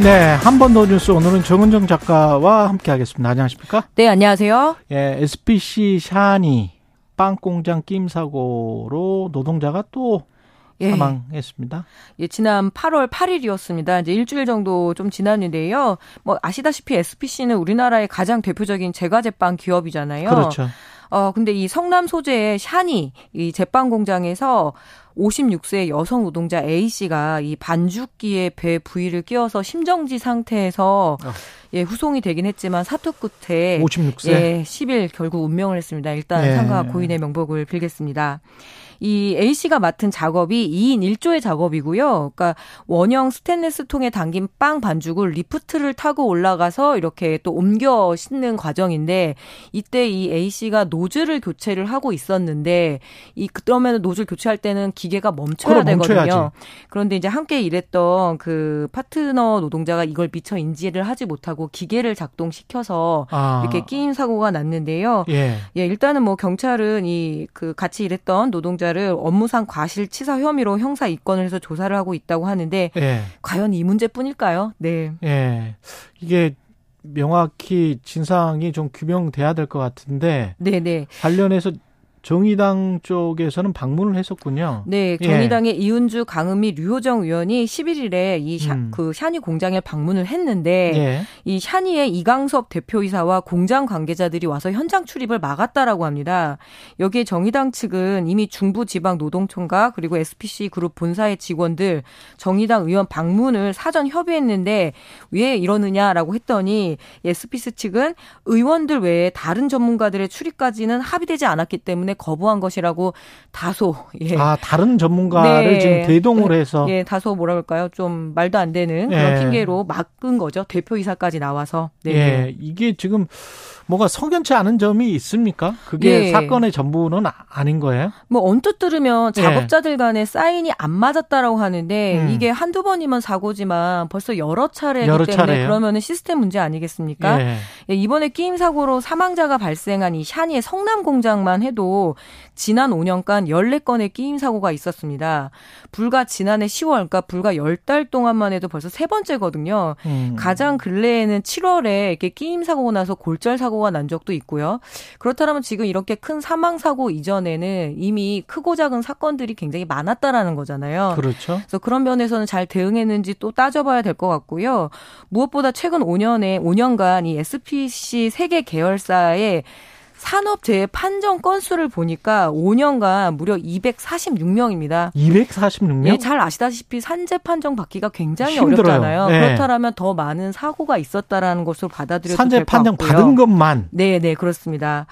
네, 한 번 더 뉴스 오늘은 정은정 작가와 함께 하겠습니다. 안녕하십니까? 네, 안녕하세요. 예, SPC 샤니 빵 공장 끼임 사고로 노동자가 또 예. 사망했습니다. 예, 지난 8월 8일이었습니다. 이제 일주일 정도 좀 지났는데요. 뭐 아시다시피 SPC는 우리나라의 가장 대표적인 제과 제빵 기업이잖아요. 그렇죠. 어, 근데 이 성남 소재의 샤니 이 제빵 공장에서 56세 여성 노동자 A 씨가 이 반죽기에 배 부위를 끼워서 심정지 상태에서 어. 예, 후송이 되긴 했지만 사투 끝에 56세. 예, 10일 결국 운명을 했습니다. 일단 예. 삼가 고인의 명복을 빌겠습니다. 이 A 씨가 맡은 작업이 2인 1조의 작업이고요. 그러니까 원형 스테인레스 통에 담긴 빵 반죽을 리프트를 타고 올라가서 이렇게 또 옮겨 싣는 과정인데 이때 이 A 씨가 노즐을 교체를 하고 있었는데 이 그러면 노즐 교체할 때는 기계가 멈춰야 되거든요. 멈춰야지. 그런데 이제 함께 일했던 그 파트너 노동자가 이걸 미처 인지를 하지 못하고 기계를 작동시켜서 아, 이렇게 끼임 사고가 났는데요. 예. 예, 일단은 뭐 경찰은 이 그 같이 일했던 노동자 를 업무상 과실치사 혐의로 형사 입건을 해서 조사를 하고 있다고 하는데 예. 과연 이 문제뿐일까요? 네. 예. 이게 명확히 진상이 좀 규명돼야 될 것 같은데 네, 네. 관련해서 정의당 쪽에서는 방문을 했었군요. 네, 예. 정의당의 이은주 강은미 류호정 의원이 11일에 이 샤, 음. 그 샤니 공장에 방문을 했는데 예. 이 샤니의 이강섭 대표이사와 공장 관계자들이 와서 현장 출입을 막았다라고 합니다. 여기에 정의당 측은 이미 중부지방노동청과 그리고 SPC 그룹 본사의 직원들 정의당 의원 방문을 사전 협의했는데 왜 이러느냐라고 했더니 SPC 측은 의원들 외에 다른 전문가들의 출입까지는 합의되지 않았기 때문에 거부한 것이라고 다소 예. 아, 다른 전문가를 네. 지금 대동을 해서 예, 다소 뭐라 그럴까요? 좀 말도 안 되는 그런 예. 핑계로 막은 거죠. 대표이사까지 나와서. 네. 예, 이게 지금 뭐가 석연치 않은 점이 있습니까? 그게 예. 사건의 전부는 아- 아닌 거예요? 뭐 언뜻 들으면 예. 작업자들 간에 사인이 안 맞았다라고 하는데 음. 이게 한두 번이면 사고지만 벌써 여러 차례이기 여러 때문에 차례예요? 그러면은 시스템 문제 아니겠습니까? 예. 예, 이번에 끼임 사고로 사망자가 발생한 이 샤니의 성남 공장만 해도 지난 5년간 14건의 끼임 사고가 있었습니다. 불과 지난해 10월, 그러니까 불과 10달 동안만 해도 벌써 세 번째거든요. 음. 가장 근래에는 7월에 이렇게 끼임 사고가 나서 골절 사고가 난 적도 있고요. 그렇다면 지금 이렇게 큰 사망 사고 이전에는 이미 크고 작은 사건들이 굉장히 많았다라는 거잖아요. 그렇죠. 그래서 그런 면에서는 잘 대응했는지 또 따져봐야 될 것 같고요. 무엇보다 최근 5년에 5년간 이 SPC 세계 계열사의 산업재해 판정 건수를 보니까 5년간 무려 246명입니다. 246명? 예, 잘 아시다시피 산재 판정 받기가 굉장히 힘들어요. 어렵잖아요. 예. 그렇다면 더 많은 사고가 있었다라는 것으로 받아들여도 산재 판정. 받은 것만 네, 네, 그렇습니다.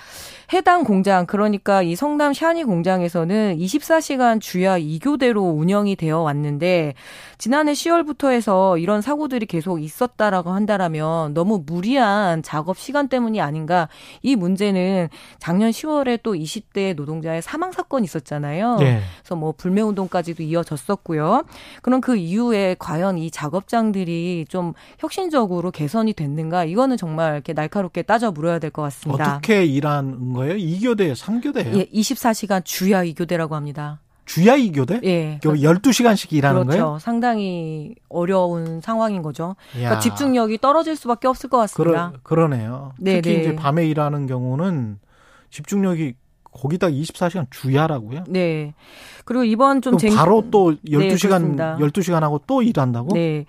해당 공장, 그러니까 이 성남 샤니 공장에서는 24시간 주야 2교대로 운영이 되어 왔는데, 지난해 10월부터 해서 이런 사고들이 계속 있었다라고 한다라면 너무 무리한 작업 시간 때문이 아닌가. 이 문제는 작년 10월에 또 20대 노동자의 사망 사건이 있었잖아요. 예. 그래서 뭐 불매 운동까지도 이어졌었고요. 그럼 그 이후에 과연 이 작업장들이 좀 혁신적으로 개선이 됐는가? 이거는 정말 이렇게 날카롭게 따져 물어야 될 것 같습니다. 어떻게 일하는 거예요? 2교대, 3교대예요? 예, 24시간 주야 2교대라고 합니다. 주야 2교대? 예. 12시간씩 일하는 그렇죠. 거예요? 상당히 어려운 상황인 거죠. 그러니까 집중력이 떨어질 수밖에 없을 것 같습니다. 그러, 그러네요. 네, 특히 네. 이제 밤에 일하는 경우는 집중력이 거기다 24시간 주야라고요? 네. 그리고 이번 좀 쟁... 바로 또 네, 12시간, 그렇습니다. 12시간 하고 또 일한다고? 네.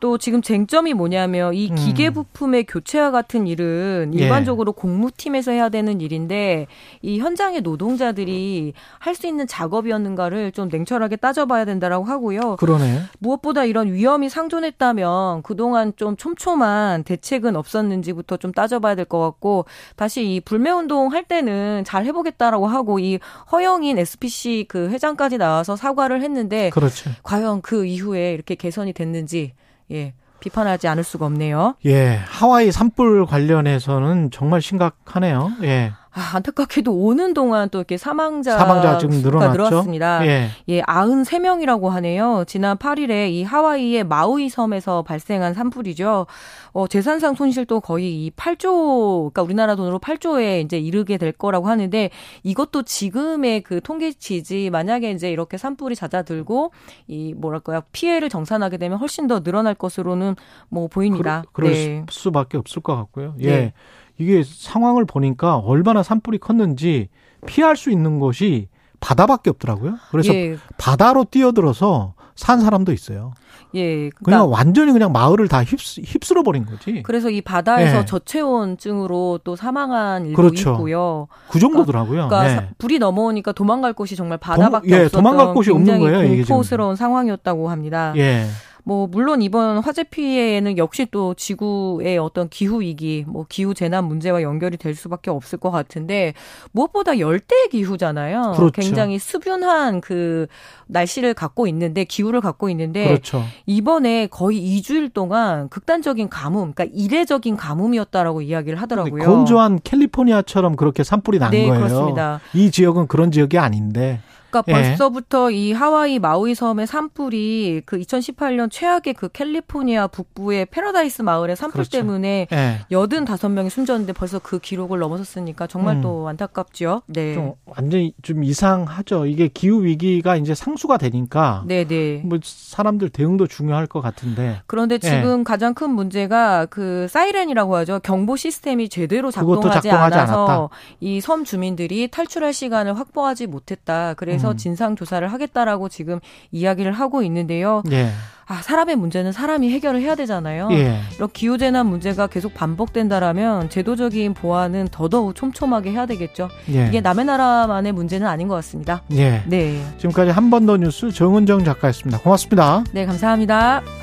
또 지금 쟁점이 뭐냐면 이 음. 기계 부품의 교체와 같은 일은 예. 일반적으로 공무팀에서 해야 되는 일인데 이 현장의 노동자들이 할 수 있는 작업이었는가를 좀 냉철하게 따져봐야 된다라고 하고요. 그러네. 무엇보다 이런 위험이 상존했다면 그동안 좀 촘촘한 대책은 없었는지부터 좀 따져봐야 될 것 같고 다시 이 불매 운동 할 때는 잘 해보겠다 라고 하고 이 허영인 SPC 그 회장까지 나와서 사과를 했는데 그렇죠. 과연 그 이후에 이렇게 개선이 됐는지 예 비판하지 않을 수가 없네요. 예. 하와이 산불 관련해서는 정말 심각하네요. 예. 아, 안타깝게도 오는 동안 또 이렇게 사망자 사망자가 지금 늘어났죠. 늘어났습니다. 예. 예, 93명이라고 하네요. 지난 8일에 이 하와이의 마우이 섬에서 발생한 산불이죠. 어, 재산상 손실도 거의 이 8조, 그러니까 우리나라 돈으로 8조에 이제 이르게 될 거라고 하는데 이것도 지금의 그 통계치지 만약에 이제 이렇게 산불이 잦아들고 이 뭐랄까요 피해를 정산하게 되면 훨씬 더 늘어날 것으로는 뭐 보입니다. 그러, 그럴 네. 수밖에 없을 것 같고요. 예. 네. 이게 상황을 보니까 얼마나 산불이 컸는지 피할 수 있는 곳이 바다밖에 없더라고요. 그래서 예, 바다로 뛰어들어서 산 사람도 있어요. 예. 그냥 그러니까 완전히 그냥 마을을 다 휩쓸, 휩쓸어 버린 거지. 그래서 이 바다에서 예. 저체온증으로 또 사망한 일도 그렇죠. 있고요. 그 정도더라고요. 그러니까 네. 사- 불이 넘어오니까 도망갈 곳이 정말 바다밖에 도- 예, 없었던 도망갈 곳이 없는 굉장히 거예요. 공포스러운 상황이었다고 합니다. 예. 뭐 물론 이번 화재 피해에는 역시 또 지구의 어떤 기후 위기, 뭐 기후 재난 문제와 연결이 될 수밖에 없을 것 같은데 무엇보다 열대 기후잖아요. 그렇죠. 굉장히 수변한 그 날씨를 갖고 있는데 기후를 갖고 있는데 그렇죠. 이번에 거의 2주일 동안 극단적인 가뭄, 그러니까 이례적인 가뭄이었다라고 이야기를 하더라고요. 건조한 캘리포니아처럼 그렇게 산불이 난 네, 거예요. 그렇습니다. 이 지역은 그런 지역이 아닌데. 그러니까 예. 벌써부터 이 하와이 마우이 섬의 산불이 그 2018년 최악의 그 캘리포니아 북부의 패러다이스 마을의 산불 그렇죠. 때문에 예. 85명이 숨졌는데 벌써 그 기록을 넘어섰으니까 정말 음. 또 안타깝죠. 네. 좀 완전히 좀 이상하죠. 이게 기후 위기가 이제 상수가 되니까 네, 네. 뭐 사람들 대응도 중요할 것 같은데 그런데 예. 지금 가장 큰 문제가 그 사이렌이라고 하죠. 경보 시스템이 제대로 작동하지 작동하지 않아서. 이 섬 주민들이 탈출할 시간을 확보하지 못했다. 그래서 음. 진상 조사를 하겠다라고 지금 이야기를 하고 있는데요. 예. 아, 사람의 문제는 사람이 해결을 해야 되잖아요. 예. 이런 기후 재난 문제가 계속 반복된다라면 제도적인 보완은 더더욱 촘촘하게 해야 되겠죠. 예. 이게 남의 나라만의 문제는 아닌 것 같습니다. 예. 네. 지금까지 한 번 더 뉴스 정은정 작가였습니다. 고맙습니다. 네, 감사합니다.